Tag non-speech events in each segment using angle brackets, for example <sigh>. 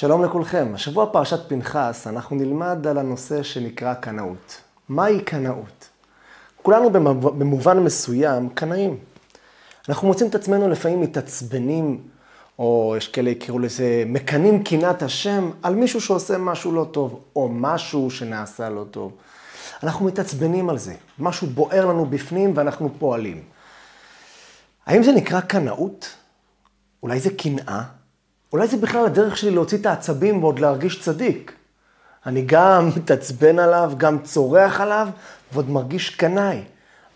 שלום לכולכם. השבוע פרשת פנחס, אנחנו נלמד על הנושא שנקרא קנאות. מהי קנאות? כולנו במובן מסוים קנאים. אנחנו מוצאים את עצמנו לפעמים מתעצבנים, או יש כאלה יקראו לזה, מקנאים קנאת השם על מישהו שעושה משהו לא טוב, או משהו שנעשה לא טוב. אנחנו מתעצבנים על זה, משהו בוער לנו בפנים ואנחנו פועלים. האם זה נקרא קנאות? אולי זה קנאה? אולי זה בכלל הדרך שלי להוציא את העצבים ועוד להרגיש צדיק. אני גם <laughs> מתעצבן עליו, גם צורח עליו, ועוד מרגיש קנאי.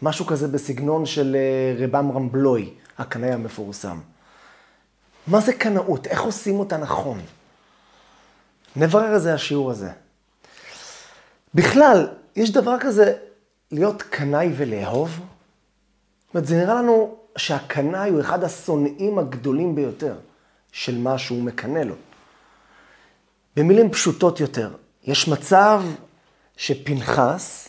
משהו כזה בסגנון של אה, רב עמרם בלוי, הקנאי המפורסם. מה זה קנאות? איך עושים אותה נכון? נברר את זה השיעור הזה. בכלל, יש דבר כזה להיות קנאי ולאהוב? זאת אומרת, זה נראה לנו שהקנאי הוא אחד השונאים הגדולים ביותר. של מה שהוא מקנא לו. במילים פשוטות יותר, יש מצב שפנחס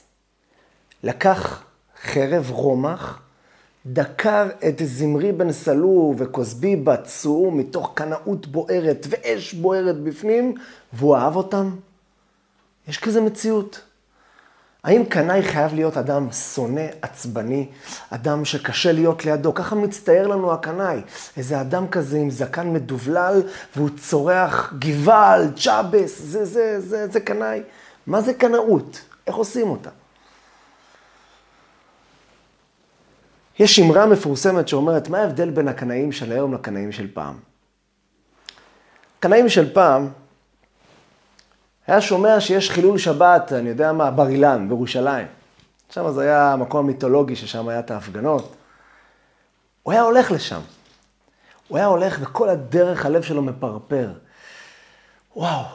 לקח חרב רומח, דקר את זמרי בן סלו וכוסבי בצור מתוך קנאות בוערת ואש בוערת בפנים, והוא אהב אותם. יש כזה מציאות. האם קנאי חייב להיות אדם שונא, עצבני, אדם שקשה להיות לידו? ככה מצטייר לנו הקנאי. איזה אדם כזה עם זקן מדובלל, והוא צורח גוואל, צ'אבס, זה, זה, זה, זה קנאי. מה זה קנאות? איך עושים אותה? יש אמרה מפורסמת שאומרת, מה ההבדל בין הקנאים של היום לקנאים של פעם? קנאים של פעם, היה שומע שיש חילול שבת, אני יודע מה, בר אילן, בירושלים. שם זה היה המקום המיתולוגי ששם היה את ההפגנות. הוא היה הולך לשם. הוא היה הולך וכל הדרך הלב שלו מפרפר. וואו,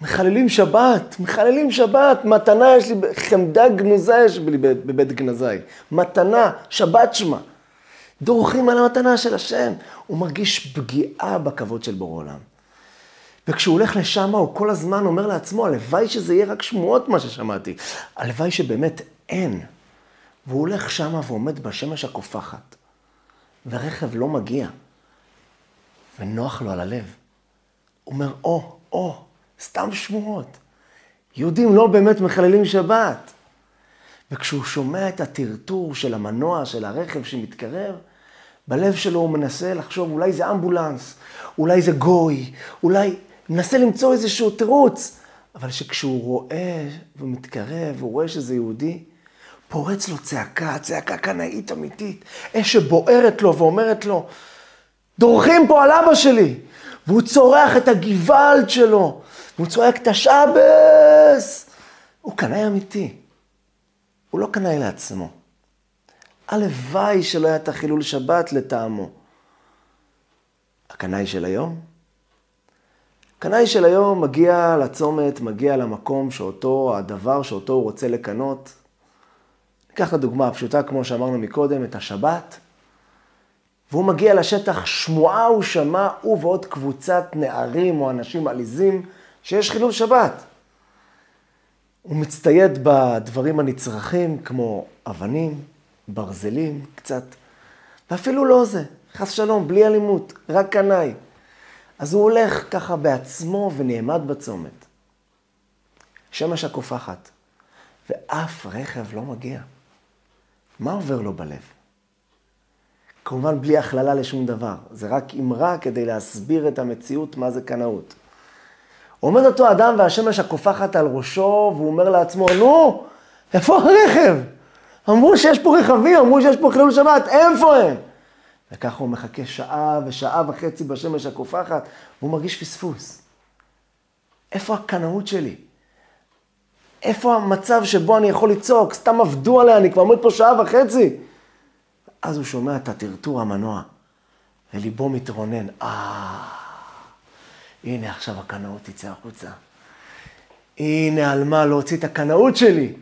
מחללים שבת, מחללים שבת, מתנה יש לי, חמדה גנוזה יש לי בבית גנזי. מתנה, שבת שמה. דורכים על המתנה של השם. הוא מרגיש פגיעה בכבוד של בורא עולם. וכשהוא הולך לשם, הוא כל הזמן אומר לעצמו, הלוואי שזה יהיה רק שמועות מה ששמעתי. הלוואי שבאמת אין. והוא הולך שם ועומד בשמש הקופחת, ורכב לא מגיע, ונוח לו על הלב. הוא אומר, או, או, סתם שמועות. יהודים לא באמת מחללים שבת. וכשהוא שומע את הטרטור של המנוע, של הרכב שמתקרב, בלב שלו הוא מנסה לחשוב, אולי זה אמבולנס, אולי זה גוי, אולי מנסה למצוא איזשהו תירוץ. אבל שכשהוא רואה ומתקרב, הוא רואה שזה יהודי, פורץ לו צעקה, צעקה קנאית אמיתית, אש שבוערת לו ואומרת לו, דורכים פה על אבא שלי. והוא צורח את הגוואלד שלו, והוא צועק את השבס. הוא קנאי אמיתי. הוא לא קנאי לעצמו. הלוואי שלא היה את החילול שבת לטעמו. הקנאי של היום? קנאי של היום מגיע לצומת, מגיע למקום שאותו, הדבר שאותו הוא רוצה לקנות. ניקח לדוגמה הפשוטה, כמו שאמרנו מקודם, את השבת. והוא מגיע לשטח, שמועה הוא שמע, הוא ועוד קבוצת נערים או אנשים עליזים, שיש חילול שבת. הוא מצטייד בדברים הנצרכים, כמו אבנים, ברזלים, קצת, ואפילו לא זה, חס שלום, בלי אלימות, רק קנאי. אז הוא הולך ככה בעצמו ונעמד בצומת. שמש הקופחת, ואף רכב לא מגיע. מה עובר לו בלב? כמובן בלי הכללה לשום דבר, זה רק אמרה כדי להסביר את המציאות מה זה קנאות. עומד אותו אדם והשמש הקופחת על ראשו, והוא אומר לעצמו, נו, איפה הרכב? אמרו שיש פה רכבים, אמרו שיש פה חילול שבת, איפה הם? וככה הוא מחכה שעה ושעה וחצי בשמש הקופחת, והוא מרגיש פספוס. איפה הקנאות שלי? איפה המצב שבו אני יכול לצעוק? סתם עבדו עליה, אני כבר עומד פה שעה וחצי. אז הוא שומע את הטרטור המנוע, וליבו מתרונן, אה, הנה עכשיו הקנאות תצא החוצה. הנה על מה להוציא את הקנאות שלי.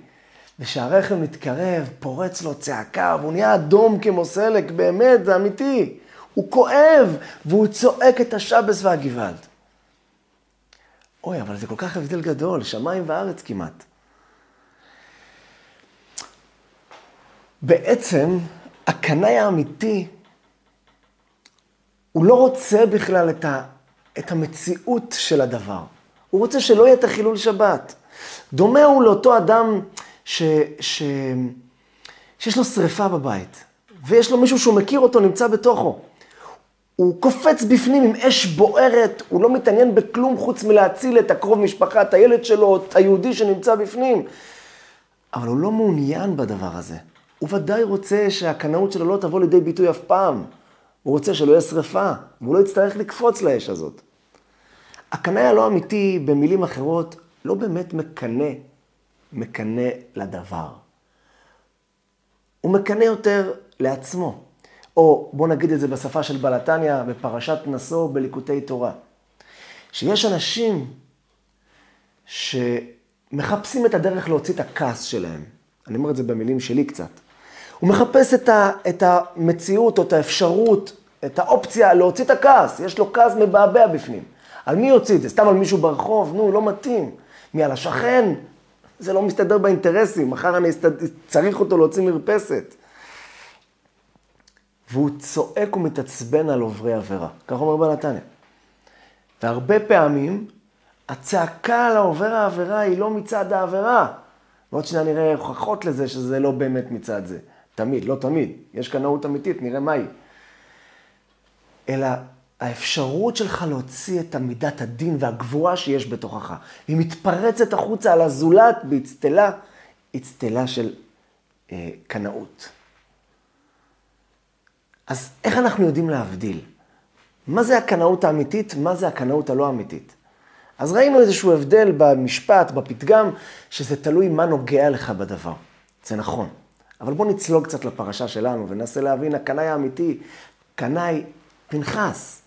וכשהרכב מתקרב, פורץ לו צעקה, והוא נהיה אדום כמו סלק, באמת, זה אמיתי. הוא כואב, והוא צועק את השבס והגוואלד. אוי, אבל זה כל כך הבדל גדול, שמיים וארץ כמעט. בעצם, הקנאי האמיתי, הוא לא רוצה בכלל את את המציאות של הדבר. הוא רוצה שלא יהיה את החילול שבת. דומה הוא לאותו אדם ש, ש, שיש לו שריפה בבית, ויש לו מישהו שהוא מכיר אותו, נמצא בתוכו. הוא קופץ בפנים עם אש בוערת, הוא לא מתעניין בכלום חוץ מלהציל את הקרוב משפחה, את הילד שלו, את היהודי שנמצא בפנים. אבל הוא לא מעוניין בדבר הזה. הוא ודאי רוצה שהקנאות שלו לא תבוא לידי ביטוי אף פעם. הוא רוצה שלא יהיה שרפה, והוא לא יצטרך לקפוץ לאש הזאת. הקנאי הלא אמיתי, במילים אחרות, לא באמת מקנא, מקנא לדבר. הוא מקנא יותר לעצמו. או בואו נגיד את זה בשפה של בלתניה, בפרשת נשוא בליקוטי תורה. שיש אנשים שמחפשים את הדרך להוציא את הכעס שלהם. אני אומר את זה במילים שלי קצת. הוא מחפש את, ה, את המציאות או את האפשרות, את האופציה להוציא את הכעס. יש לו כעס מבעבע בפנים. על מי יוציא את זה? סתם על מישהו ברחוב? נו, לא מתאים. מי על השכן? זה לא מסתדר באינטרסים, מחר אני צריך אותו להוציא מרפסת. והוא צועק ומתעצבן על עוברי עבירה. כך אומר בנתניה. והרבה פעמים הצעקה על העובר העבירה היא לא מצד העבירה. ועוד שניה נראה הוכחות לזה שזה לא באמת מצד זה. תמיד, לא תמיד. יש קנאות אמיתית, נראה מהי. אלא האפשרות שלך להוציא את המידת הדין והגבורה שיש בתוכך. היא מתפרצת החוצה על הזולת באצטלה, אצטלה של אה, קנאות. אז איך אנחנו יודעים להבדיל? מה זה הקנאות האמיתית, מה זה הקנאות הלא אמיתית? אז ראינו איזשהו הבדל במשפט, בפתגם, שזה תלוי מה נוגע לך בדבר. זה נכון. אבל בואו נצלול קצת לפרשה שלנו וננסה להבין, הקנאי האמיתי, קנאי פנחס.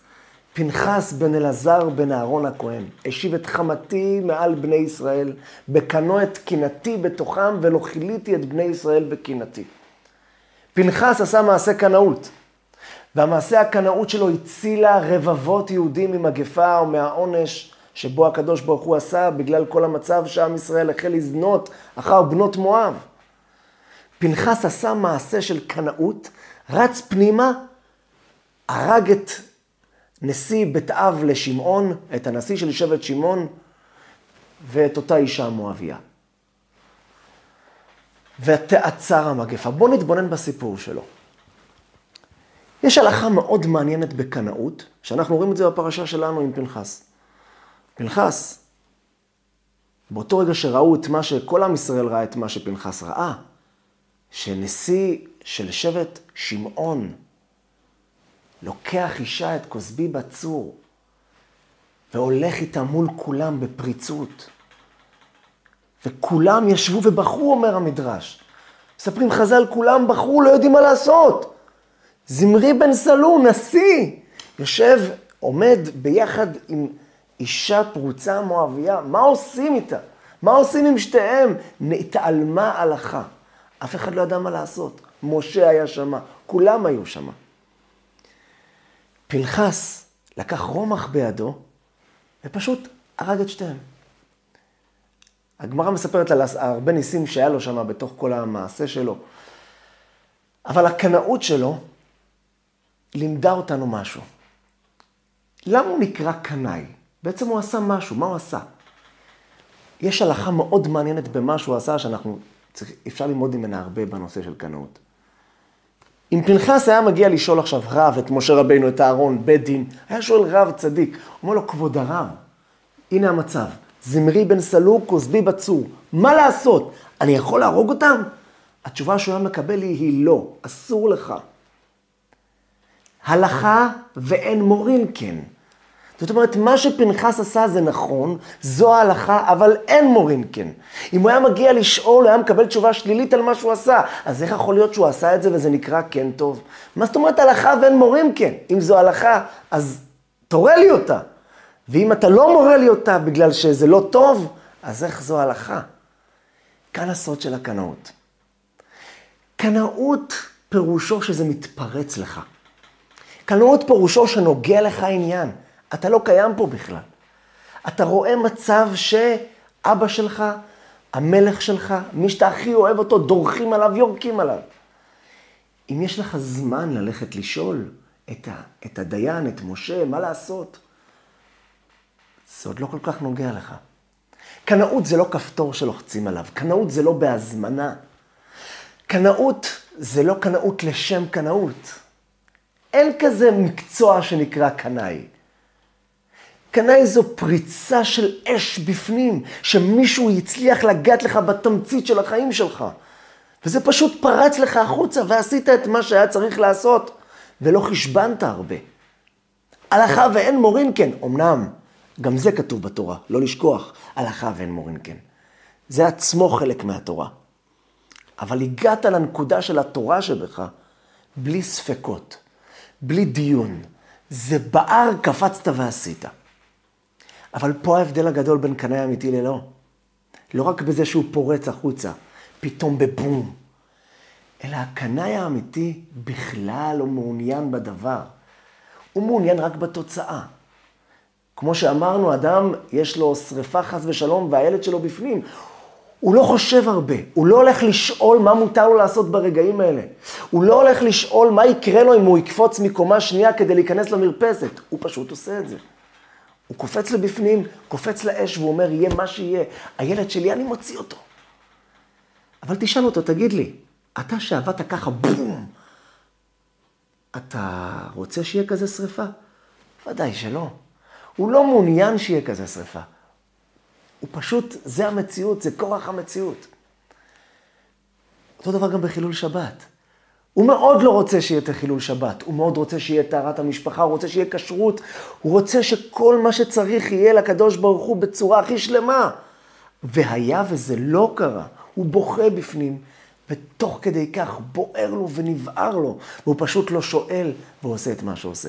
פנחס בן אלעזר בן אהרון הכהן, השיב את חמתי מעל בני ישראל, בקנו את קנאתי בתוכם, ולא כיליתי את בני ישראל בקנאתי. פנחס עשה מעשה קנאות. והמעשה הקנאות שלו הצילה רבבות יהודים ממגפה או מהעונש שבו הקדוש ברוך הוא עשה בגלל כל המצב שעם ישראל החל לזנות אחר בנות מואב. פנחס עשה מעשה של קנאות, רץ פנימה, הרג את נשיא בית אב לשמעון, את הנשיא של שבט שמעון, ואת אותה אישה מואביה. ותעצר המגפה. בואו נתבונן בסיפור שלו. יש הלכה מאוד מעניינת בקנאות, שאנחנו רואים את זה בפרשה שלנו עם פנחס. פנחס, באותו רגע שראו את מה שכל עם ישראל ראה את מה שפנחס ראה, שנשיא של שבט שמעון לוקח אישה את כוסבי בצור והולך איתה מול כולם בפריצות. וכולם ישבו ובכו, אומר המדרש. מספרים חז"ל, כולם בכו, לא יודעים מה לעשות. זמרי בן סלו, נשיא, יושב, עומד ביחד עם אישה פרוצה מואביה, מה עושים איתה? מה עושים עם שתיהם? התעלמה הלכה. אף אחד לא ידע מה לעשות. משה היה שמה, כולם היו שמה. פנחס לקח רומח בידו ופשוט הרג את שתיהם. הגמרא מספרת על הרבה ניסים שהיה לו שם בתוך כל המעשה שלו. אבל הקנאות שלו לימדה אותנו משהו. למה הוא נקרא קנאי? בעצם הוא עשה משהו, מה הוא עשה? יש הלכה מאוד מעניינת במה שהוא עשה, שאנחנו, צריך, אפשר ללמוד ממנה הרבה בנושא של קנאות. אם פנחס היה מגיע לשאול עכשיו רב, את משה רבינו, את אהרון, בית דין, היה שואל רב צדיק, אומר לו, כבוד הרב, הנה המצב, זמרי בן סלוק, כוסבי בצור, מה לעשות? אני יכול להרוג אותם? התשובה שהוא היה מקבל היא, היא לא, אסור לך. הלכה ואין מורין כן. זאת אומרת, מה שפנחס עשה זה נכון, זו ההלכה, אבל אין מורין כן. אם הוא היה מגיע לשאול, הוא היה מקבל תשובה שלילית על מה שהוא עשה. אז איך יכול להיות שהוא עשה את זה וזה נקרא כן טוב? מה זאת אומרת הלכה ואין מורין כן? אם זו הלכה, אז תורה לי אותה. ואם אתה לא מורה לי אותה בגלל שזה לא טוב, אז איך זו הלכה? כאן הסוד של הקנאות. קנאות פירושו שזה מתפרץ לך. קנאות פירושו שנוגע לך עניין. אתה לא קיים פה בכלל. אתה רואה מצב שאבא שלך, המלך שלך, מי שאתה הכי אוהב אותו, דורכים עליו, יורקים עליו. אם יש לך זמן ללכת לשאול את, ה, את הדיין, את משה, מה לעשות? זה עוד לא כל כך נוגע לך. קנאות זה לא כפתור שלוחצים עליו, קנאות זה לא בהזמנה. קנאות זה לא קנאות לשם קנאות. אין כזה מקצוע שנקרא קנאי. קנאי זו פריצה של אש בפנים, שמישהו הצליח לגעת לך בתמצית של החיים שלך. וזה פשוט פרץ לך החוצה ועשית את מה שהיה צריך לעשות, ולא חשבנת הרבה. הלכה ואין מורין כן, אמנם, גם זה כתוב בתורה, לא לשכוח, הלכה ואין מורין כן. זה עצמו חלק מהתורה. אבל הגעת לנקודה של התורה שבך בלי ספקות, בלי דיון. זה בער, קפצת ועשית. אבל פה ההבדל הגדול בין קנאי אמיתי ללא. לא רק בזה שהוא פורץ החוצה, פתאום בבום, אלא הקנאי האמיתי בכלל לא מעוניין בדבר. הוא מעוניין רק בתוצאה. כמו שאמרנו, אדם, יש לו שריפה חס ושלום והילד שלו בפנים. הוא לא חושב הרבה, הוא לא הולך לשאול מה מותר לו לעשות ברגעים האלה. הוא לא הולך לשאול מה יקרה לו אם הוא יקפוץ מקומה שנייה כדי להיכנס למרפסת. הוא פשוט עושה את זה. הוא קופץ לבפנים, קופץ לאש והוא אומר, יהיה מה שיהיה. הילד שלי, אני מוציא אותו. אבל תשאל אותו, תגיד לי, אתה שעבדת ככה, בום, אתה רוצה שיהיה כזה שריפה? ודאי שלא. הוא לא מעוניין שיהיה כזה שריפה. הוא פשוט, זה המציאות, זה כורח המציאות. אותו דבר גם בחילול שבת. הוא מאוד לא רוצה שיהיה את החילול שבת, הוא מאוד רוצה שיהיה טהרת המשפחה, הוא רוצה שיהיה כשרות, הוא רוצה שכל מה שצריך יהיה לקדוש ברוך הוא בצורה הכי שלמה. והיה וזה לא קרה, הוא בוכה בפנים, ותוך כדי כך בוער לו ונבער לו, והוא פשוט לא שואל ועושה את מה שעושה.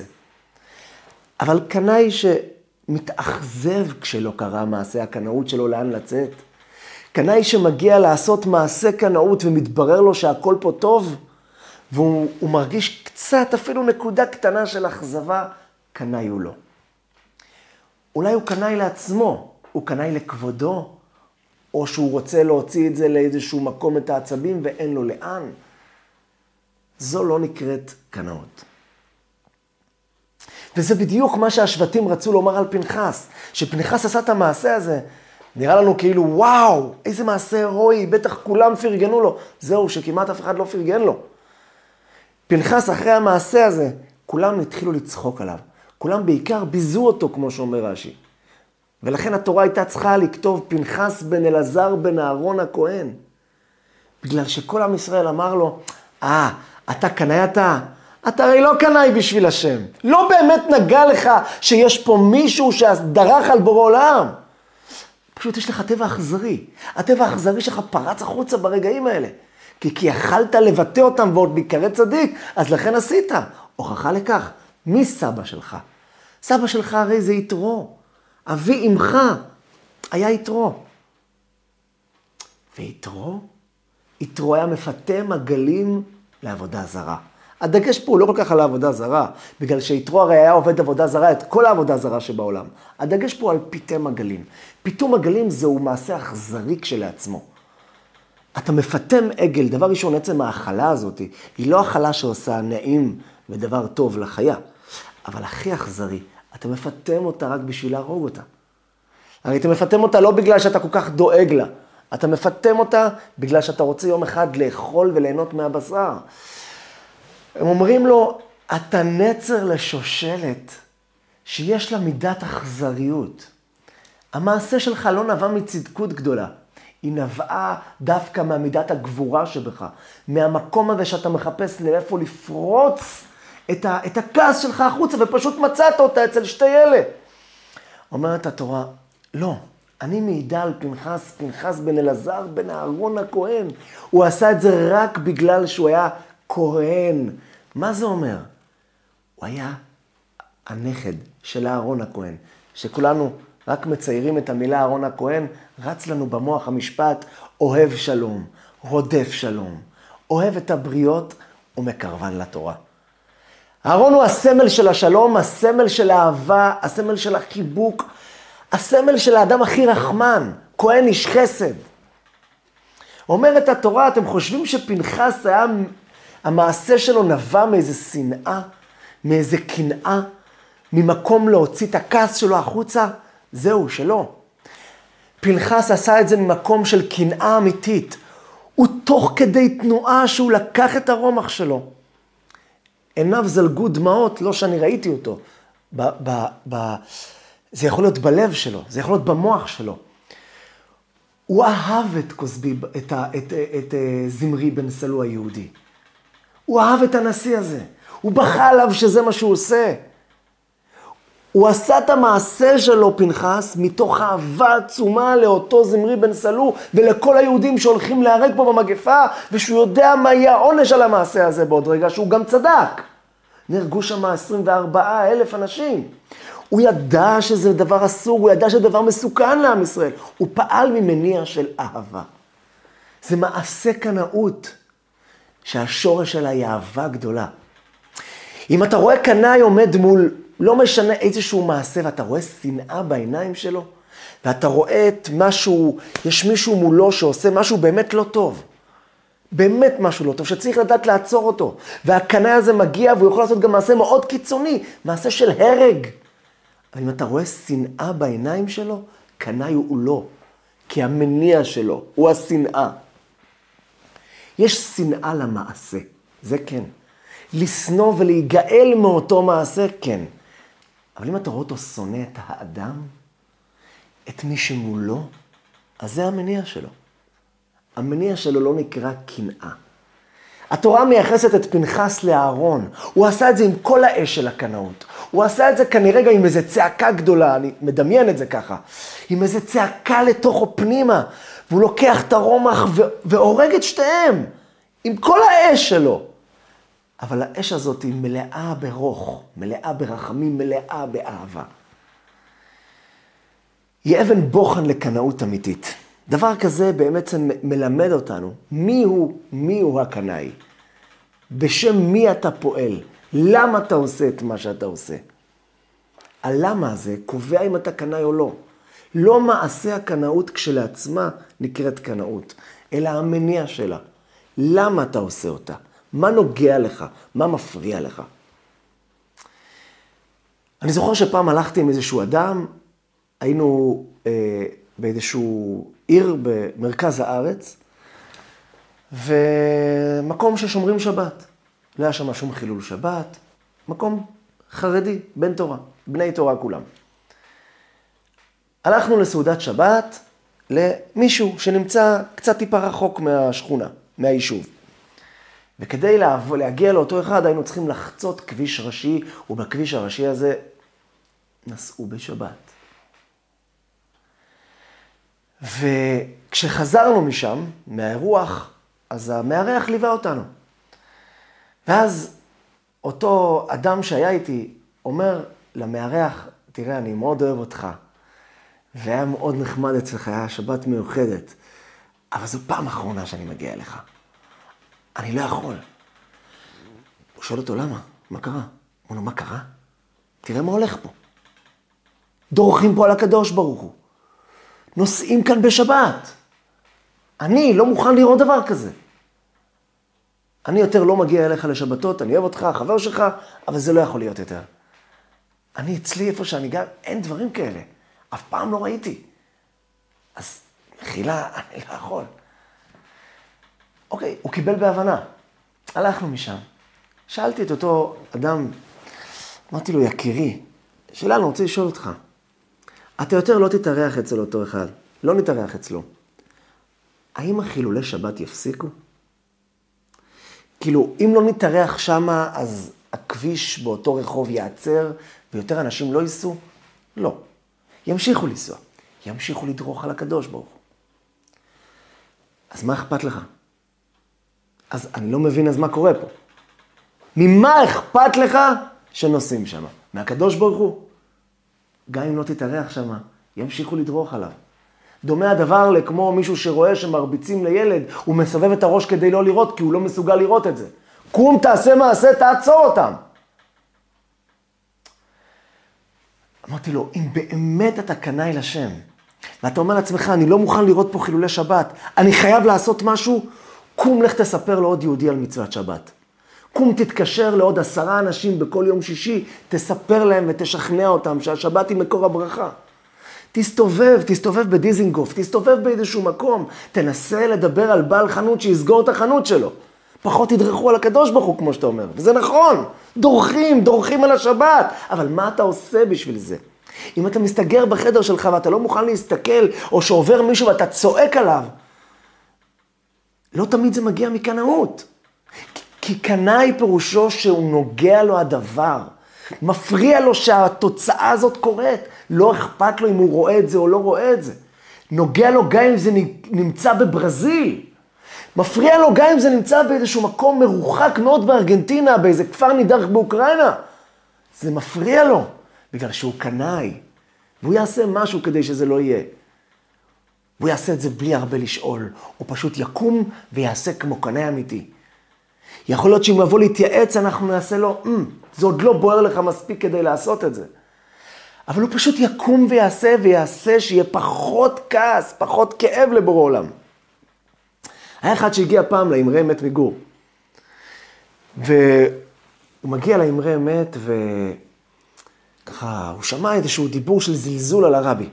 אבל קנאי שמתאכזב כשלא קרה מעשה הקנאות שלו לאן לצאת, קנאי שמגיע לעשות מעשה קנאות ומתברר לו שהכל פה טוב, והוא מרגיש קצת, אפילו נקודה קטנה של אכזבה, קנאי הוא לא. אולי הוא קנאי לעצמו, הוא קנאי לכבודו, או שהוא רוצה להוציא את זה לאיזשהו מקום את העצבים ואין לו לאן. זו לא נקראת קנאות. וזה בדיוק מה שהשבטים רצו לומר על פנחס, שפנחס עשה את המעשה הזה. נראה לנו כאילו, וואו, איזה מעשה הירואי, בטח כולם פרגנו לו. זהו, שכמעט אף אחד לא פרגן לו. פנחס, אחרי המעשה הזה, כולם התחילו לצחוק עליו. כולם בעיקר ביזו אותו, כמו שאומר רש"י. ולכן התורה הייתה צריכה לכתוב פנחס בן אלעזר בן אהרון הכהן. בגלל שכל עם ישראל אמר לו, אה, ah, אתה קנאי אתה? אתה הרי לא קנאי בשביל השם. לא באמת נגע לך שיש פה מישהו שדרך על בורא עולם. פשוט יש לך טבע אכזרי. הטבע האכזרי שלך פרץ החוצה ברגעים האלה. כי כי יכלת לבטא אותם ועוד להיקרא צדיק, אז לכן עשית. הוכחה לכך, מי סבא שלך? סבא שלך הרי זה יתרו. אבי אמך היה יתרו. ויתרו? יתרו היה מפתה מגלים לעבודה זרה. הדגש פה הוא לא כל כך על העבודה זרה, בגלל שיתרו הרי היה עובד עבודה זרה, את כל העבודה זרה שבעולם. הדגש פה על פיתי מגלים. פיתום מגלים זהו מעשה אכזרי כשלעצמו. אתה מפטם עגל, דבר ראשון, עצם ההאכלה הזאת, היא לא האכלה שעושה נעים ודבר טוב לחיה, אבל הכי אכזרי, אתה מפטם אותה רק בשביל להרוג אותה. הרי אתה מפטם אותה לא בגלל שאתה כל כך דואג לה, אתה מפטם אותה בגלל שאתה רוצה יום אחד לאכול וליהנות מהבשר. הם אומרים לו, אתה נצר לשושלת שיש לה מידת אכזריות. המעשה שלך לא נבע מצדקות גדולה. היא נבעה דווקא מהמידת הגבורה שבך, מהמקום הזה שאתה מחפש לאיפה לפרוץ את, ה, את הכעס שלך החוצה, ופשוט מצאת אותה אצל שתי אלה. אומרת התורה, לא, אני מעידה על פנחס, פנחס בן אלעזר בן אהרון הכהן. הוא עשה את זה רק בגלל שהוא היה כהן. מה זה אומר? הוא היה הנכד של אהרון הכהן, שכולנו רק מציירים את המילה אהרון הכהן, רץ לנו במוח המשפט, אוהב שלום, רודף שלום, אוהב את הבריות ומקרבן לתורה. אהרון הוא הסמל של השלום, הסמל של האהבה, הסמל של החיבוק, הסמל של האדם הכי רחמן, כהן איש חסד. אומרת התורה, אתם חושבים שפנחס היה, המעשה שלו נבע מאיזה שנאה, מאיזה קנאה, ממקום להוציא את הכעס שלו החוצה? זהו, שלא. פנחס עשה את זה ממקום של קנאה אמיתית. הוא תוך כדי תנועה שהוא לקח את הרומח שלו. עיניו זלגו דמעות, לא שאני ראיתי אותו. ב, ב, ב, זה יכול להיות בלב שלו, זה יכול להיות במוח שלו. הוא אהב את כוסבי, את, את, את, את אה, זמרי בן סלו היהודי. הוא אהב את הנשיא הזה. הוא בכה עליו שזה מה שהוא עושה. הוא עשה את המעשה שלו, פנחס, מתוך אהבה עצומה לאותו זמרי בן סלו ולכל היהודים שהולכים להיהרג פה במגפה, ושהוא יודע מה יהיה העונש על המעשה הזה בעוד רגע, שהוא גם צדק. נהרגו שם 24 אלף אנשים. הוא ידע שזה דבר אסור, הוא ידע שזה דבר מסוכן לעם ישראל. הוא פעל ממניע של אהבה. זה מעשה קנאות, שהשורש שלה היא אהבה גדולה. אם אתה רואה קנאי עומד מול, לא משנה איזשהו מעשה, ואתה רואה שנאה בעיניים שלו, ואתה רואה את משהו, יש מישהו מולו שעושה משהו באמת לא טוב. באמת משהו לא טוב, שצריך לדעת לעצור אותו. והקנאי הזה מגיע והוא יכול לעשות גם מעשה מאוד קיצוני, מעשה של הרג. אבל אם אתה רואה שנאה בעיניים שלו, קנאי הוא לא. כי המניע שלו הוא השנאה. יש שנאה למעשה, זה כן. לשנוא ולהיגאל מאותו מעשה, כן. אבל אם אתה רואה אותו שונא את האדם, את מי שמולו, אז זה המניע שלו. המניע שלו לא נקרא קנאה. התורה מייחסת את פנחס לאהרון. הוא עשה את זה עם כל האש של הקנאות. הוא עשה את זה כנראה גם עם איזו צעקה גדולה, אני מדמיין את זה ככה. עם איזו צעקה לתוכו פנימה. והוא לוקח את הרומח והורג את שתיהם. עם כל האש שלו. אבל האש הזאת היא מלאה ברוך, מלאה ברחמים, מלאה באהבה. היא אבן בוחן לקנאות אמיתית. דבר כזה בעצם מלמד אותנו מי הוא, מי הוא הקנאי. בשם מי אתה פועל, למה אתה עושה את מה שאתה עושה. הלמה הזה קובע אם אתה קנאי או לא. לא מעשה הקנאות כשלעצמה נקראת קנאות, אלא המניע שלה. למה אתה עושה אותה? מה נוגע לך? מה מפריע לך? אני זוכר שפעם הלכתי עם איזשהו אדם, היינו אה, באיזשהו עיר במרכז הארץ, ומקום ששומרים שבת. לא היה שם שום חילול שבת, מקום חרדי, בן תורה, בני תורה כולם. הלכנו לסעודת שבת למישהו שנמצא קצת טיפה רחוק מהשכונה, מהיישוב. וכדי להגיע לאותו אחד היינו צריכים לחצות כביש ראשי, ובכביש הראשי הזה נסעו בשבת. וכשחזרנו משם, מהאירוח, אז המארח ליווה אותנו. ואז אותו אדם שהיה איתי אומר למארח, תראה, אני מאוד אוהב אותך, והיה מאוד נחמד אצלך, היה שבת מיוחדת, אבל זו פעם אחרונה שאני מגיע אליך. אני לא יכול. הוא שואל אותו, למה? מה קרה? הוא אומר מה קרה? תראה מה הולך פה. דורכים פה על הקדוש ברוך הוא. נוסעים כאן בשבת. אני לא מוכן לראות דבר כזה. אני יותר לא מגיע אליך לשבתות, אני אוהב אותך, חבר שלך, אבל זה לא יכול להיות יותר. אני אצלי, איפה שאני גר, אין דברים כאלה. אף פעם לא ראיתי. אז מחילה, <laughs> אני לא יכול. אוקיי, הוא קיבל בהבנה. הלכנו משם. שאלתי את אותו אדם, אמרתי לו, יקירי, שאלה, אני רוצה לשאול אותך. אתה יותר לא תתארח אצל אותו אחד, לא נתארח אצלו. האם החילולי שבת יפסיקו? כאילו, אם לא נתארח שמה, אז הכביש באותו רחוב ייעצר ויותר אנשים לא ייסעו? לא. ימשיכו לנסוע. ימשיכו לדרוך על הקדוש ברוך הוא. אז מה אכפת לך? אז אני לא מבין אז מה קורה פה. ממה אכפת לך שנוסעים שם? מהקדוש ברוך הוא? גם אם לא תתארח שם, ימשיכו לדרוך עליו. דומה הדבר לכמו מישהו שרואה שמרביצים לילד, הוא מסובב את הראש כדי לא לראות, כי הוא לא מסוגל לראות את זה. קום, תעשה מעשה, תעצור אותם. אמרתי לו, אם באמת אתה קנאי לשם, ואתה אומר לעצמך, אני לא מוכן לראות פה חילולי שבת, אני חייב לעשות משהו, קום לך תספר לעוד יהודי על מצוות שבת. קום תתקשר לעוד עשרה אנשים בכל יום שישי, תספר להם ותשכנע אותם שהשבת היא מקור הברכה. תסתובב, תסתובב בדיזינגוף, תסתובב באיזשהו מקום, תנסה לדבר על בעל חנות שיסגור את החנות שלו. פחות תדרכו על הקדוש ברוך הוא, כמו שאתה אומר, וזה נכון, דורכים, דורכים על השבת, אבל מה אתה עושה בשביל זה? אם אתה מסתגר בחדר שלך ואתה לא מוכן להסתכל, או שעובר מישהו ואתה צועק עליו, לא תמיד זה מגיע מקנאות. כי קנאי פירושו שהוא נוגע לו הדבר. מפריע לו שהתוצאה הזאת קורית. לא אכפת לו אם הוא רואה את זה או לא רואה את זה. נוגע לו גם אם זה נמצא בברזיל. מפריע לו גם אם זה נמצא באיזשהו מקום מרוחק מאוד בארגנטינה, באיזה כפר נידח באוקראינה. זה מפריע לו, בגלל שהוא קנאי. והוא יעשה משהו כדי שזה לא יהיה. והוא יעשה את זה בלי הרבה לשאול. הוא פשוט יקום ויעשה כמו קנאי אמיתי. יכול להיות שאם יבוא להתייעץ, אנחנו נעשה לו, mm, זה עוד לא בוער לך מספיק כדי לעשות את זה. אבל הוא פשוט יקום ויעשה, ויעשה שיהיה פחות כעס, פחות כאב לבורא עולם. היה אחד שהגיע פעם לאמרי אמת מגור. והוא מגיע לאמרי אמת, וככה, הוא שמע איזשהו דיבור של זלזול על הרבי.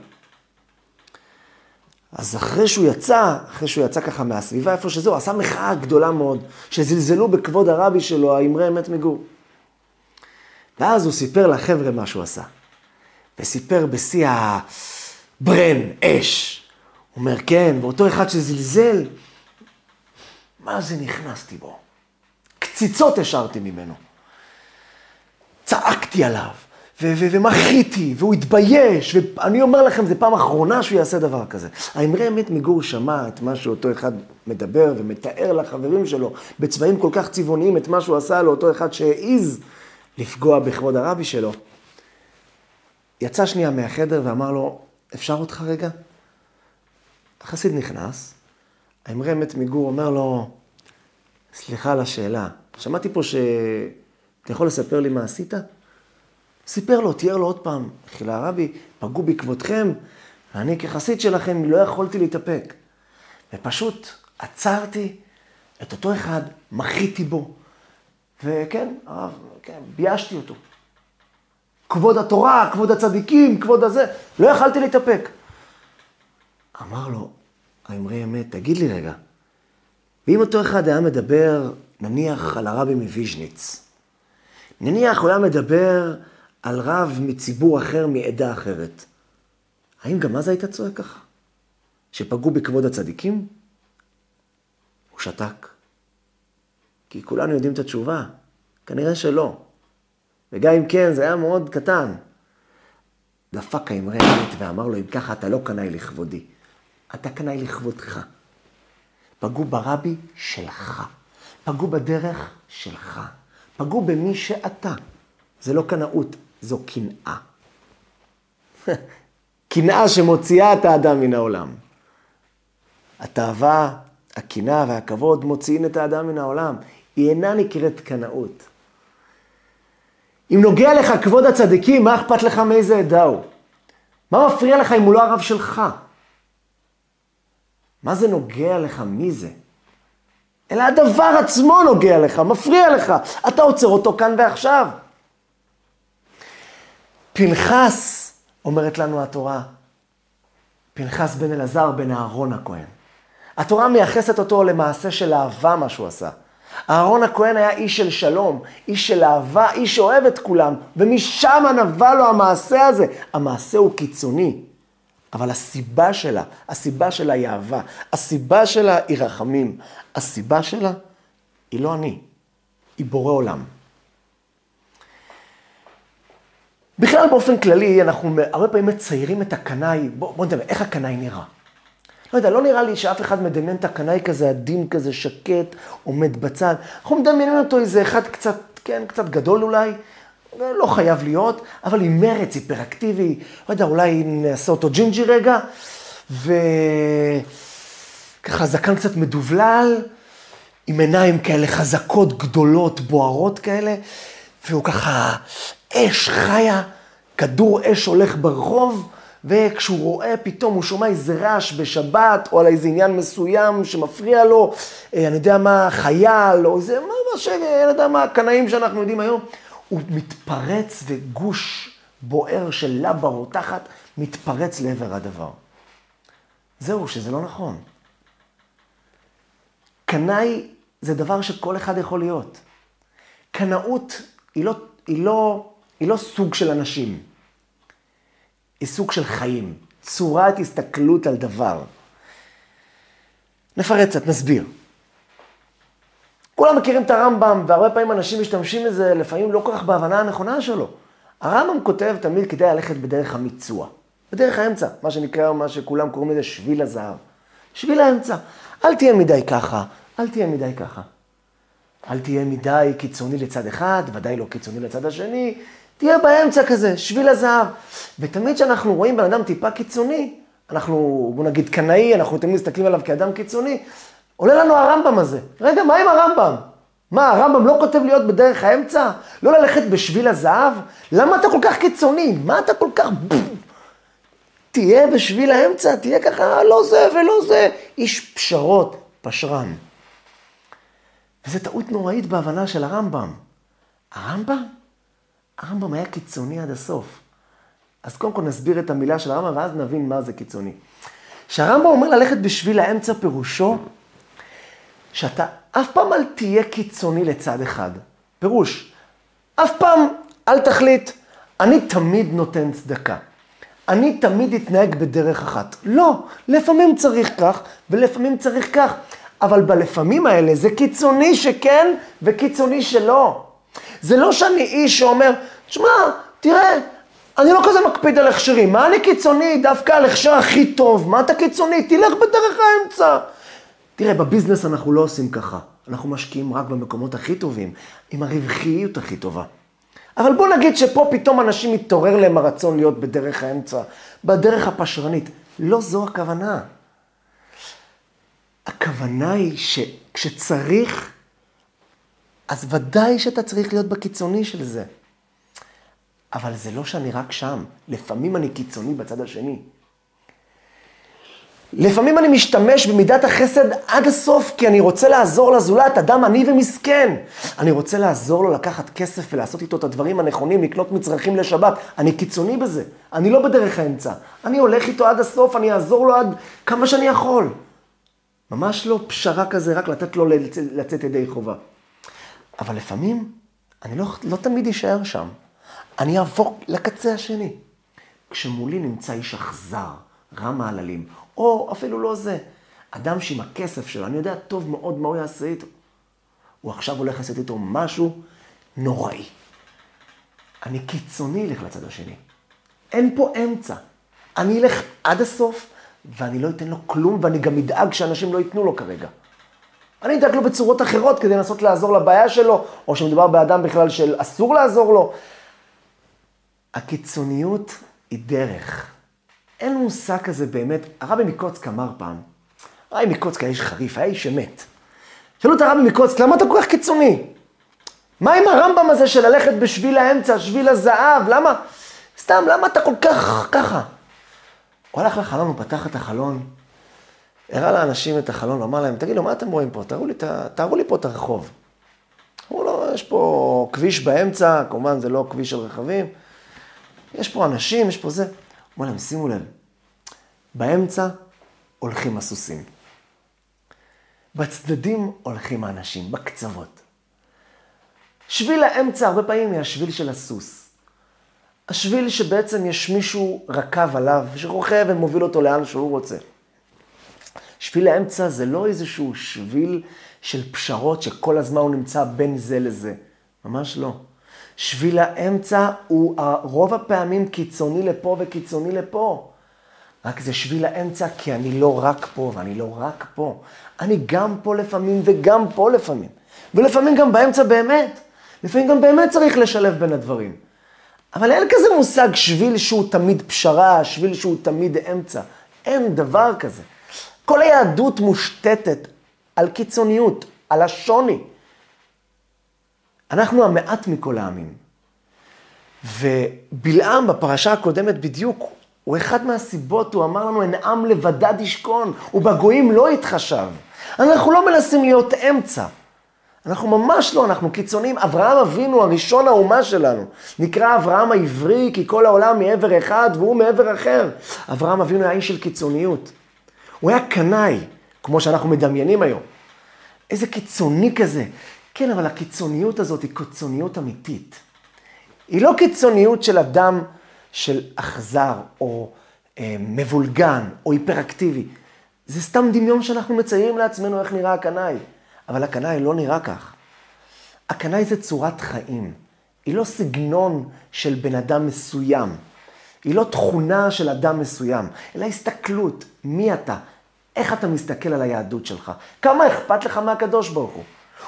אז אחרי שהוא יצא, אחרי שהוא יצא ככה מהסביבה, איפה שזה, הוא עשה מחאה גדולה מאוד, שזלזלו בכבוד הרבי שלו, האמרי אמת מגור. ואז הוא סיפר לחבר'ה מה שהוא עשה. וסיפר בשיא הברן, אש. הוא אומר, כן, ואותו אחד שזלזל, מה זה נכנסתי בו? קציצות השארתי ממנו. צעקתי עליו, ומחיתי, והוא התבייש, ואני אומר לכם, זו פעם אחרונה שהוא יעשה דבר כזה. האמרי אמת מגור שמע את מה שאותו אחד מדבר ומתאר לחברים שלו בצבעים כל כך צבעוניים את מה שהוא עשה לאותו אחד שהעז לפגוע בכבוד הרבי שלו. יצא שנייה מהחדר ואמר לו, אפשר אותך רגע? החסיד נכנס, האמרי אמת מגור אומר לו, סליחה על השאלה, שמעתי פה שאתה יכול לספר לי מה עשית? סיפר לו, תיאר לו עוד פעם, חילה הרבי, פגעו בעקבותכם, ואני כחסיד שלכם לא יכולתי להתאפק. ופשוט עצרתי את אותו אחד, מחיתי בו. וכן, הרב, כן, ביישתי אותו. כבוד התורה, כבוד הצדיקים, כבוד הזה, לא יכלתי להתאפק. אמר לו, האמרי אמת, תגיד לי רגע, ואם אותו אחד היה מדבר, נניח על הרבי מוויז'ניץ, נניח הוא היה מדבר על רב מציבור אחר, מעדה אחרת. האם גם אז היית צועק ככה? שפגעו בכבוד הצדיקים? הוא שתק. כי כולנו יודעים את התשובה. כנראה שלא. וגם אם כן, זה היה מאוד קטן. דפק האמרי אמת ואמר לו, אם ככה אתה לא קנאי לכבודי, אתה קנאי לכבודך. פגעו ברבי שלך. פגעו בדרך שלך. פגעו במי שאתה. זה לא קנאות, זו קנאה. <laughs> קנאה שמוציאה את האדם מן העולם. התאווה, הקנאה והכבוד מוציאים את האדם מן העולם. היא אינה נקראת קנאות. אם נוגע לך כבוד הצדיקים, מה אכפת לך מאיזה עדה הוא? מה מפריע לך אם הוא לא הרב שלך? מה זה נוגע לך? מי זה? אלא הדבר עצמו נוגע לך, מפריע לך. אתה עוצר אותו כאן ועכשיו. פנחס, אומרת לנו התורה, פנחס בן אלעזר בן אהרון הכהן. התורה מייחסת אותו למעשה של אהבה, מה שהוא עשה. אהרון הכהן היה איש של שלום, איש של אהבה, איש שאוהב את כולם, ומשם נבע לו המעשה הזה. המעשה הוא קיצוני, אבל הסיבה שלה, הסיבה שלה היא אהבה, הסיבה שלה היא רחמים, הסיבה שלה היא לא אני, היא בורא עולם. בכלל באופן כללי, אנחנו הרבה פעמים מציירים את הקנאי, בואו בוא נדבר, איך הקנאי נראה. לא יודע, לא נראה לי שאף אחד מדמיין את הקנאי כזה עדין כזה, שקט, עומד בצד. אנחנו מדמיינים אותו איזה אחד קצת, כן, קצת גדול אולי, לא חייב להיות, אבל עם מרץ, היפראקטיבי, לא יודע, אולי נעשה אותו ג'ינג'י רגע, וככה זקן קצת מדובלל, עם עיניים כאלה חזקות, גדולות, בוערות כאלה, והוא ככה אש חיה, כדור אש הולך ברחוב, וכשהוא רואה פתאום, הוא שומע איזה רעש בשבת, או על איזה עניין מסוים שמפריע לו, אה, אני יודע מה, חייל, או איזה, מה, ש... אני יודע מה, הקנאים שאנחנו יודעים היום, הוא מתפרץ וגוש בוער של לבה רותחת מתפרץ לעבר הדבר. זהו, שזה לא נכון. קנאי זה דבר שכל אחד יכול להיות. קנאות היא לא, היא, לא, היא לא סוג של אנשים, היא סוג של חיים, צורת הסתכלות על דבר. נפרט קצת, נסביר. כולם מכירים את הרמב"ם, והרבה פעמים אנשים משתמשים בזה, לפעמים לא כל כך בהבנה הנכונה שלו. הרמב"ם כותב תמיד כדי ללכת בדרך המיצוע, בדרך האמצע, מה שנקרא, מה שכולם קוראים לזה שביל הזהב. שביל האמצע. אל תהיה מדי ככה, אל תהיה מדי ככה. אל תהיה מדי קיצוני לצד אחד, ודאי לא קיצוני לצד השני, תהיה באמצע כזה, שביל הזהב. ותמיד כשאנחנו רואים בן אדם טיפה קיצוני, אנחנו, בוא נגיד קנאי, אנחנו תמיד מסתכלים עליו כאדם קיצוני, עולה לנו הרמב"ם הזה. רגע, מה עם הרמב"ם? מה, הרמב"ם לא כותב להיות בדרך האמצע? לא ללכת בשביל הזהב? למה אתה כל כך קיצוני? מה אתה כל כך... תהיה בשביל האמצע, תהיה ככה, לא זה ולא זה. איש פשרות, פשרן. וזו טעות נוראית בהבנה של הרמב"ם. הרמב"ם? הרמב"ם היה קיצוני עד הסוף. אז קודם כל נסביר את המילה של הרמב"ם, ואז נבין מה זה קיצוני. כשהרמב"ם אומר ללכת בשביל האמצע, פירושו שאתה אף פעם אל תהיה קיצוני לצד אחד. פירוש, אף פעם אל תחליט, אני תמיד נותן צדקה. אני תמיד אתנהג בדרך אחת. לא, לפעמים צריך כך, ולפעמים צריך כך. אבל בלפעמים האלה זה קיצוני שכן וקיצוני שלא. זה לא שאני איש שאומר, שמע, תראה, אני לא כזה מקפיד על הכשרים, מה אני קיצוני? דווקא על הכשר הכי טוב, מה אתה קיצוני? תלך בדרך האמצע. תראה, בביזנס אנחנו לא עושים ככה. אנחנו משקיעים רק במקומות הכי טובים, עם הרווחיות הכי טובה. אבל בוא נגיד שפה פתאום אנשים מתעורר להם הרצון להיות בדרך האמצע, בדרך הפשרנית. לא זו הכוונה. הכוונה היא שכשצריך, אז ודאי שאתה צריך להיות בקיצוני של זה. אבל זה לא שאני רק שם, לפעמים אני קיצוני בצד השני. לפעמים אני משתמש במידת החסד עד הסוף, כי אני רוצה לעזור לזולת, אדם עני ומסכן. אני רוצה לעזור לו לקחת כסף ולעשות איתו את הדברים הנכונים, לקנות מצרכים לשבת. אני קיצוני בזה, אני לא בדרך האמצע. אני הולך איתו עד הסוף, אני אעזור לו עד כמה שאני יכול. ממש לא פשרה כזה, רק לתת לו לצאת ידי חובה. אבל לפעמים, אני לא, לא תמיד אשאר שם. אני אעבור לקצה השני. כשמולי נמצא איש אכזר, רע מעללים, או אפילו לא זה, אדם שעם הכסף שלו, אני יודע טוב מאוד מה הוא יעשה איתו. הוא עכשיו הולך לעשות איתו משהו נוראי. אני קיצוני אלך לצד השני. אין פה אמצע. אני אלך עד הסוף, ואני לא אתן לו כלום, ואני גם אדאג שאנשים לא ייתנו לו כרגע. אני אדאג לו בצורות אחרות כדי לנסות לעזור לבעיה שלו, או שמדובר באדם בכלל של אסור לעזור לו. הקיצוניות היא דרך. אין מושג כזה באמת. הרבי מקוצק אמר פעם, הרבי מקוצק היה איש חריף, היה איש אמת. שאלו את הרבי מקוצק, למה אתה כל כך קיצוני? מה עם הרמב"ם הזה של ללכת בשביל האמצע, שביל הזהב? למה? סתם, למה אתה כל כך ככה? הוא הלך לחלון, הוא פתח את החלון, הראה לאנשים את החלון, אמר להם, תגידו, מה אתם רואים פה? תראו לי, תראו לי פה את הרחוב. אמרו לו, יש פה כביש באמצע, כמובן זה לא כביש של רכבים, יש פה אנשים, יש פה זה. אמרו להם, שימו לב, באמצע הולכים הסוסים. בצדדים הולכים האנשים, בקצוות. שביל האמצע הרבה פעמים היא השביל של הסוס. השביל שבעצם יש מישהו רכב עליו, שרוכב ומוביל אותו לאן שהוא רוצה. שביל האמצע זה לא איזשהו שביל של פשרות שכל הזמן הוא נמצא בין זה לזה. ממש לא. שביל האמצע הוא רוב הפעמים קיצוני לפה וקיצוני לפה. רק זה שביל האמצע כי אני לא רק פה ואני לא רק פה. אני גם פה לפעמים וגם פה לפעמים. ולפעמים גם באמצע באמת. לפעמים גם באמת צריך לשלב בין הדברים. אבל אין כזה מושג שביל שהוא תמיד פשרה, שביל שהוא תמיד אמצע. אין דבר כזה. כל היהדות מושתתת על קיצוניות, על השוני. אנחנו המעט מכל העמים. ובלעם בפרשה הקודמת בדיוק, הוא אחד מהסיבות, הוא אמר לנו, אין עם לבדד ישכון, ובגויים לא יתחשב. אנחנו לא מנסים להיות אמצע. אנחנו ממש לא, אנחנו קיצוניים. אברהם אבינו, הראשון האומה שלנו, נקרא אברהם העברי, כי כל העולם מעבר אחד והוא מעבר אחר. אברהם אבינו היה איש של קיצוניות. הוא היה קנאי, כמו שאנחנו מדמיינים היום. איזה קיצוני כזה. כן, אבל הקיצוניות הזאת היא קיצוניות אמיתית. היא לא קיצוניות של אדם של אכזר או אה, מבולגן או היפראקטיבי. זה סתם דמיון שאנחנו מציירים לעצמנו איך נראה הקנאי. אבל הקנאי לא נראה כך. הקנאי זה צורת חיים. היא לא סגנון של בן אדם מסוים. היא לא תכונה של אדם מסוים, אלא הסתכלות, מי אתה, איך אתה מסתכל על היהדות שלך, כמה אכפת לך מהקדוש ברוך הוא.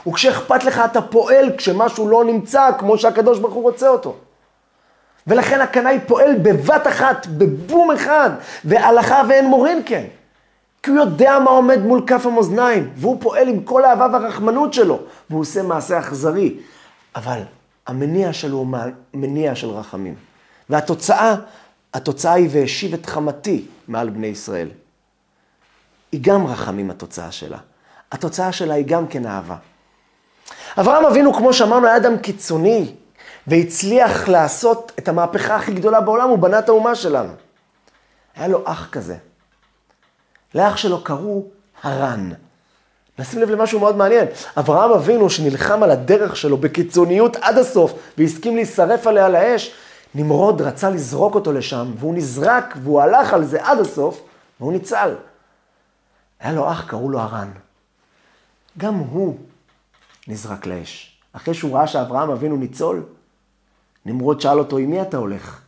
וכשאכפת לך אתה פועל כשמשהו לא נמצא כמו שהקדוש ברוך הוא רוצה אותו. ולכן הקנאי פועל בבת אחת, בבום אחד, והלכה ואין מורין כן. כי הוא יודע מה עומד מול כף המאזניים, והוא פועל עם כל האהבה והרחמנות שלו, והוא עושה מעשה אכזרי. אבל המניע שלו הוא מניע של רחמים. והתוצאה, התוצאה היא והשיב את חמתי מעל בני ישראל. היא גם רחמים התוצאה שלה. התוצאה שלה היא גם כן אהבה. אברהם אבינו, כמו שאמרנו, היה אדם קיצוני, והצליח לעשות את המהפכה הכי גדולה בעולם, הוא בנה את האומה שלנו. היה לו אח כזה. לאח שלו קראו הרן. נשים לב למשהו מאוד מעניין. אברהם אבינו, שנלחם על הדרך שלו בקיצוניות עד הסוף, והסכים להישרף עליה לאש, נמרוד רצה לזרוק אותו לשם, והוא נזרק, והוא הלך על זה עד הסוף, והוא ניצל. היה לו אח, קראו לו הרן. גם הוא נזרק לאש. אחרי שהוא ראה שאברהם אבינו ניצול, נמרוד שאל אותו, עם מי אתה הולך?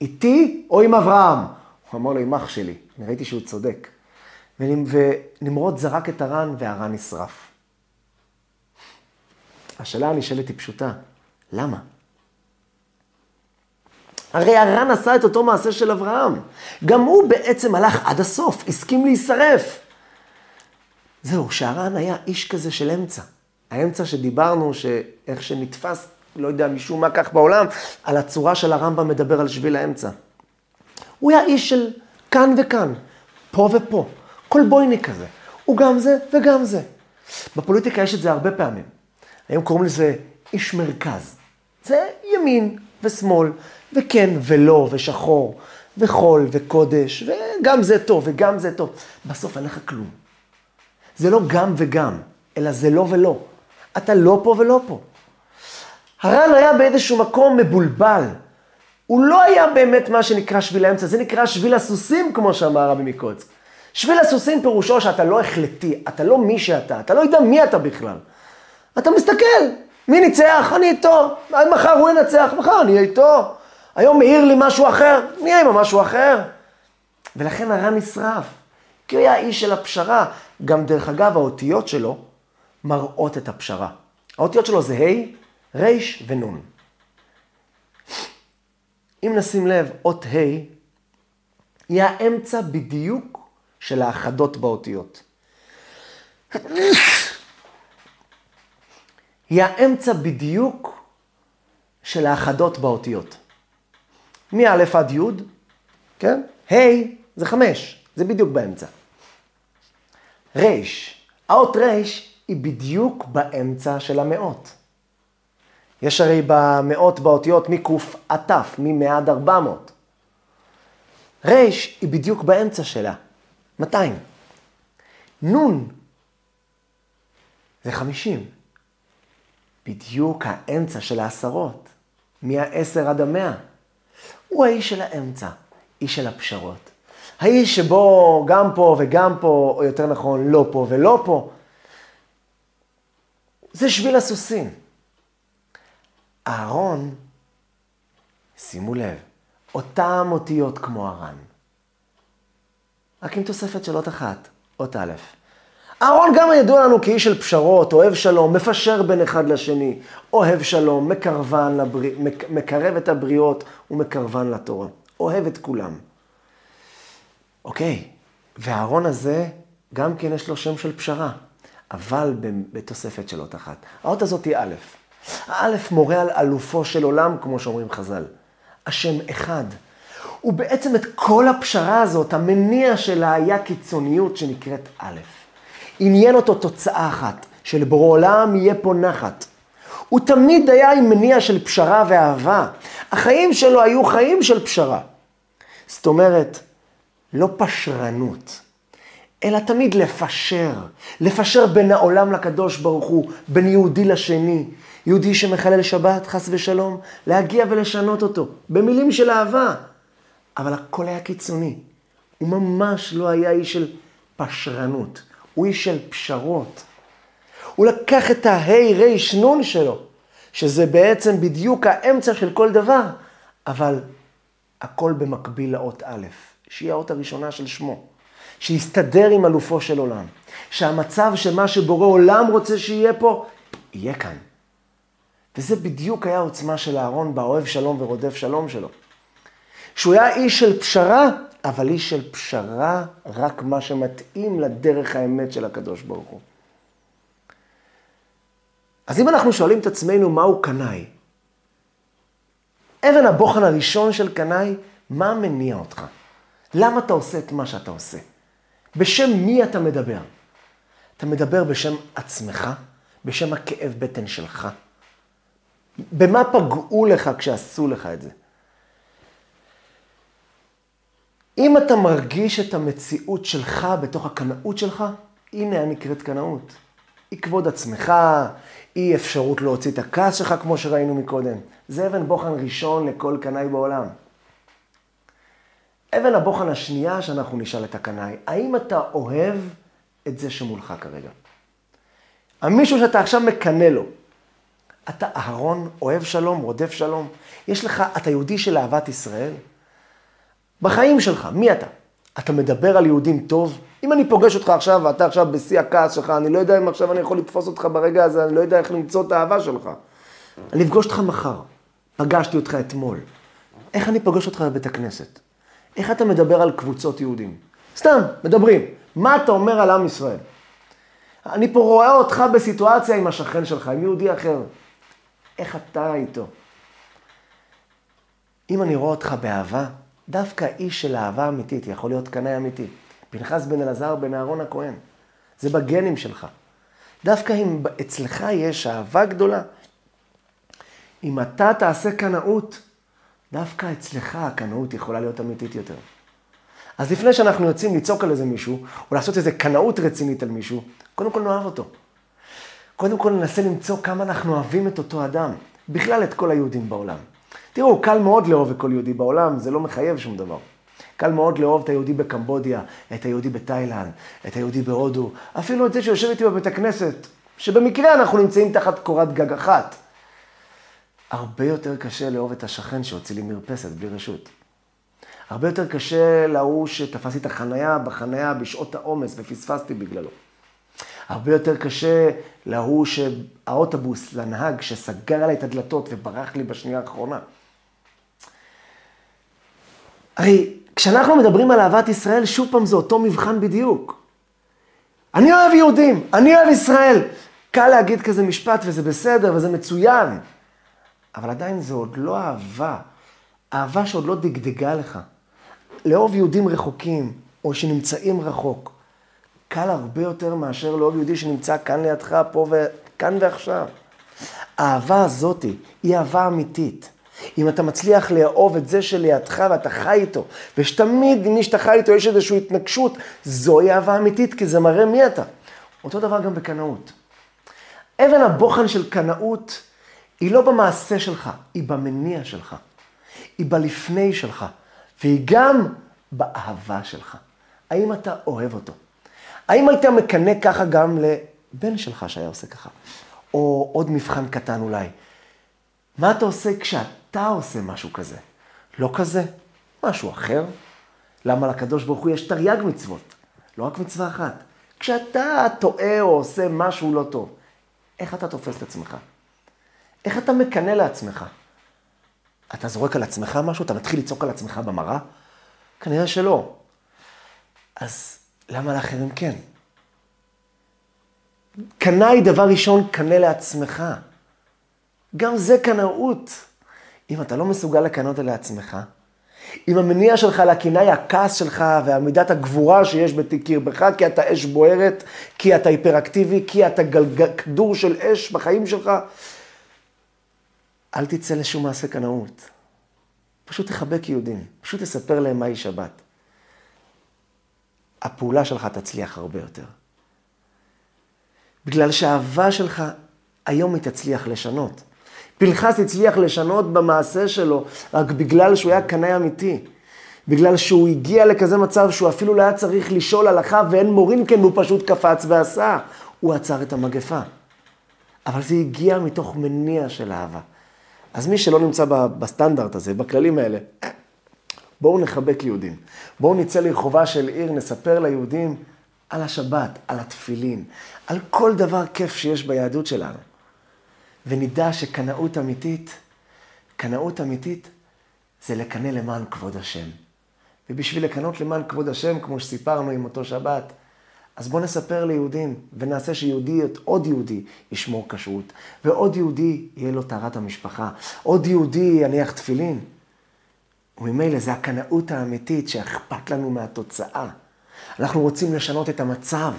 איתי או עם אברהם? הוא אמר לו, עם אח שלי. אני ראיתי שהוא צודק. ונמרוד זרק את הרן והרן נשרף. השאלה הנשאלת היא פשוטה, למה? הרי הרן עשה את אותו מעשה של אברהם. גם הוא בעצם הלך עד הסוף, הסכים להישרף. זהו, שהרן היה איש כזה של אמצע. האמצע שדיברנו, שאיך שנתפס, לא יודע, משום מה כך בעולם, על הצורה של הרמב"ם מדבר על שביל האמצע. הוא היה איש של כאן וכאן, פה ופה, כל בויני כזה. הוא גם זה וגם זה. בפוליטיקה יש את זה הרבה פעמים. היום קוראים לזה איש מרכז. זה ימין ושמאל, וכן ולא, ושחור, וחול וקודש, וגם זה טוב וגם זה טוב. בסוף אין לך כלום. זה לא גם וגם, אלא זה לא ולא. אתה לא פה ולא פה. הר"ן היה באיזשהו מקום מבולבל. הוא לא היה באמת מה שנקרא שביל האמצע, זה נקרא שביל הסוסים, כמו שאמר רבי מקוצק. שביל הסוסים פירושו שאתה לא החלטי, אתה לא מי שאתה, אתה לא יודע מי אתה בכלל. אתה מסתכל, מי ניצח? אני איתו. מחר הוא ינצח, מחר אני אהיה איתו. היום מעיר לי משהו אחר, נהיה עם משהו אחר. ולכן הר"ן נשרף, כי הוא היה איש של הפשרה. גם דרך אגב, האותיות שלו מראות את הפשרה. האותיות שלו זה ה', ר' ונ'. אם נשים לב, אות ה' היא האמצע בדיוק של האחדות באותיות. היא האמצע בדיוק של האחדות באותיות. מא' עד י', כן? ה' זה חמש, זה בדיוק באמצע. ר', האות ר' היא בדיוק באמצע של המאות. יש הרי במאות באותיות מק' עד ת', מ-100 עד 400. ר' היא בדיוק באמצע שלה, 200. נ' זה 50. בדיוק האמצע של העשרות, מ-10 עד ה-100. הוא האיש של האמצע, איש של הפשרות. האיש שבו גם פה וגם פה, או יותר נכון, לא פה ולא פה. זה שביל הסוסים. אהרון, שימו לב, אותם אותיות כמו הר"ן. רק עם תוספת של אות אחת, אות א'. אהרון גם ידוע לנו כאיש של פשרות, אוהב שלום, מפשר בין אחד לשני, אוהב שלום, מקרבן לבריא, מקרב את הבריות ומקרבן לתורה. אוהב את כולם. אוקיי, והאהרון הזה, גם כן יש לו שם של פשרה, אבל בתוספת של אות אחת. האות הזאת היא א'. האלף מורה על אלופו של עולם, כמו שאומרים חז"ל. השם אחד. ובעצם את כל הפשרה הזאת, המניע שלה היה קיצוניות שנקראת א'. עניין אותו תוצאה אחת, שלבורא עולם יהיה פה נחת. הוא תמיד היה עם מניע של פשרה ואהבה. החיים שלו היו חיים של פשרה. זאת אומרת, לא פשרנות, אלא תמיד לפשר. לפשר בין העולם לקדוש ברוך הוא, בין יהודי לשני. יהודי שמחלל שבת, חס ושלום, להגיע ולשנות אותו, במילים של אהבה. אבל הכל היה קיצוני. הוא ממש לא היה איש של פשרנות, הוא איש של פשרות. הוא לקח את ההי ריש נון שלו, שזה בעצם בדיוק האמצע של כל דבר, אבל הכל במקביל לאות א', שהיא האות הראשונה של שמו. שיסתדר עם אלופו של עולם. שהמצב שמה שבורא עולם רוצה שיהיה פה, יהיה כאן. וזה בדיוק היה העוצמה של אהרון באוהב שלום ורודף שלום שלו. שהוא היה איש של פשרה, אבל איש של פשרה רק מה שמתאים לדרך האמת של הקדוש ברוך הוא. אז אם אנחנו שואלים את עצמנו מהו קנאי, אבן הבוחן הראשון של קנאי, מה מניע אותך? למה אתה עושה את מה שאתה עושה? בשם מי אתה מדבר? אתה מדבר בשם עצמך? בשם הכאב בטן שלך? במה פגעו לך כשעשו לך את זה? אם אתה מרגיש את המציאות שלך בתוך הקנאות שלך, הנה הנקראת קנאות. היא כבוד עצמך, אי אפשרות להוציא את הכעס שלך כמו שראינו מקודם. זה אבן בוחן ראשון לכל קנאי בעולם. אבן הבוחן השנייה שאנחנו נשאל את הקנאי, האם אתה אוהב את זה שמולך כרגע? המישהו שאתה עכשיו מקנא לו, אתה אהרון, אוהב שלום, רודף שלום, יש לך, אתה יהודי של אהבת ישראל? בחיים שלך, מי אתה? אתה מדבר על יהודים טוב? אם אני פוגש אותך עכשיו ואתה עכשיו בשיא הכעס שלך, אני לא יודע אם עכשיו אני יכול לתפוס אותך ברגע הזה, אני לא יודע איך למצוא את האהבה שלך. אני אפגוש אותך מחר, פגשתי אותך אתמול. איך אני פוגש אותך בבית הכנסת? איך אתה מדבר על קבוצות יהודים? סתם, מדברים. מה אתה אומר על עם ישראל? אני פה רואה אותך בסיטואציה עם השכן שלך, עם יהודי אחר. איך אתה איתו? אם אני רואה אותך באהבה, דווקא איש של אהבה אמיתית יכול להיות קנאי אמיתי. פנחס בן אלעזר בן אהרון הכהן. זה בגנים שלך. דווקא אם אצלך יש אהבה גדולה, אם אתה תעשה קנאות, דווקא אצלך הקנאות יכולה להיות אמיתית יותר. אז לפני שאנחנו יוצאים לצעוק על איזה מישהו, או לעשות איזה קנאות רצינית על מישהו, קודם כל נאהב אותו. קודם כל ננסה למצוא כמה אנחנו אוהבים את אותו אדם, בכלל את כל היהודים בעולם. תראו, קל מאוד לאהוב כל יהודי בעולם, זה לא מחייב שום דבר. קל מאוד לאהוב את היהודי בקמבודיה, את היהודי בתאילנד, את היהודי בהודו, אפילו את זה שיושב איתי בבית הכנסת, שבמקרה אנחנו נמצאים תחת קורת גג אחת. הרבה יותר קשה לאהוב את השכן שהוציא לי מרפסת בלי רשות. הרבה יותר קשה להוא שתפסתי את החנייה בחנייה בשעות העומס ופספסתי בגללו. הרבה יותר קשה להוא שהאוטובוס, לנהג, שסגר עליי את הדלתות וברח לי בשנייה האחרונה. הרי כשאנחנו מדברים על אהבת ישראל, שוב פעם זה אותו מבחן בדיוק. אני אוהב יהודים, אני אוהב ישראל. קל להגיד כזה משפט וזה בסדר וזה מצוין, אבל עדיין זה עוד לא אהבה. אהבה שעוד לא דגדגה לך. לאהוב יהודים רחוקים, או שנמצאים רחוק, קל הרבה יותר מאשר לאהוב יהודי שנמצא כאן לידך, פה וכאן ועכשיו. האהבה הזאת היא אהבה אמיתית. אם אתה מצליח לאהוב את זה שלידך ואתה חי איתו, ושתמיד עם מי שאתה חי איתו יש איזושהי התנגשות, זוהי אהבה אמיתית, כי זה מראה מי אתה. אותו דבר גם בקנאות. אבן הבוחן של קנאות היא לא במעשה שלך, היא במניע שלך. היא בלפני שלך, והיא גם באהבה שלך. האם אתה אוהב אותו? האם היית מקנא ככה גם לבן שלך שהיה עושה ככה? או עוד מבחן קטן אולי. מה אתה עושה כשאתה עושה משהו כזה? לא כזה, משהו אחר. למה לקדוש ברוך הוא יש תרי"ג מצוות, לא רק מצווה אחת. כשאתה טועה או עושה משהו לא טוב, איך אתה תופס את עצמך? איך אתה מקנא לעצמך? אתה זורק על עצמך משהו? אתה מתחיל לצעוק על עצמך במראה? כנראה שלא. אז למה לאחרים כן? קנאי דבר ראשון, קנא לעצמך. גם זה קנאות. אם אתה לא מסוגל לקנות לעצמך, אם המניע שלך לקנאה היא הכעס שלך והמידת הגבורה שיש בקרבך, כי אתה אש בוערת, כי אתה היפראקטיבי, כי אתה. כדור של אש בחיים שלך, אל תצא לשום מעשה קנאות. פשוט תחבק יהודים, פשוט תספר להם מהי שבת. הפעולה שלך תצליח הרבה יותר. בגלל שהאהבה שלך היום היא תצליח לשנות. פנחס הצליח לשנות במעשה שלו, רק בגלל שהוא היה קנאי אמיתי. בגלל שהוא הגיע לכזה מצב שהוא אפילו לא היה צריך לשאול הלכה ואין מורים כן, הוא פשוט קפץ ועשה. הוא עצר את המגפה. אבל זה הגיע מתוך מניע של אהבה. אז מי שלא נמצא בסטנדרט הזה, בכללים האלה, בואו נחבק יהודים. בואו נצא לרחובה של עיר, נספר ליהודים על השבת, על התפילין, על כל דבר כיף שיש ביהדות שלנו. ונדע שקנאות אמיתית, קנאות אמיתית זה לקנא למען כבוד השם. ובשביל לקנות למען כבוד השם, כמו שסיפרנו עם אותו שבת, אז בואו נספר ליהודים, ונעשה שיהודי, עוד יהודי, ישמור כשרות, ועוד יהודי יהיה לו טהרת המשפחה, עוד יהודי יניח תפילין. וממילא זה הקנאות האמיתית שאכפת לנו מהתוצאה. אנחנו רוצים לשנות את המצב.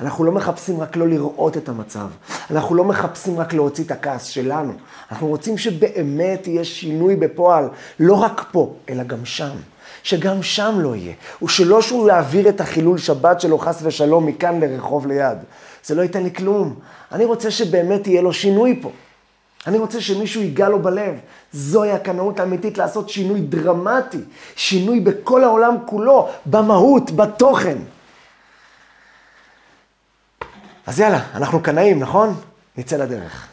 אנחנו לא מחפשים רק לא לראות את המצב. אנחנו לא מחפשים רק להוציא את הכעס שלנו. אנחנו רוצים שבאמת יהיה שינוי בפועל, לא רק פה, אלא גם שם. שגם שם לא יהיה. ושלא שהוא יעביר את החילול שבת שלו, חס ושלום, מכאן לרחוב ליד. זה לא ייתן לי כלום. אני רוצה שבאמת יהיה לו שינוי פה. אני רוצה שמישהו ייגע לו בלב. זוהי הקנאות האמיתית לעשות שינוי דרמטי, שינוי בכל העולם כולו, במהות, בתוכן. אז יאללה, אנחנו קנאים, נכון? נצא לדרך.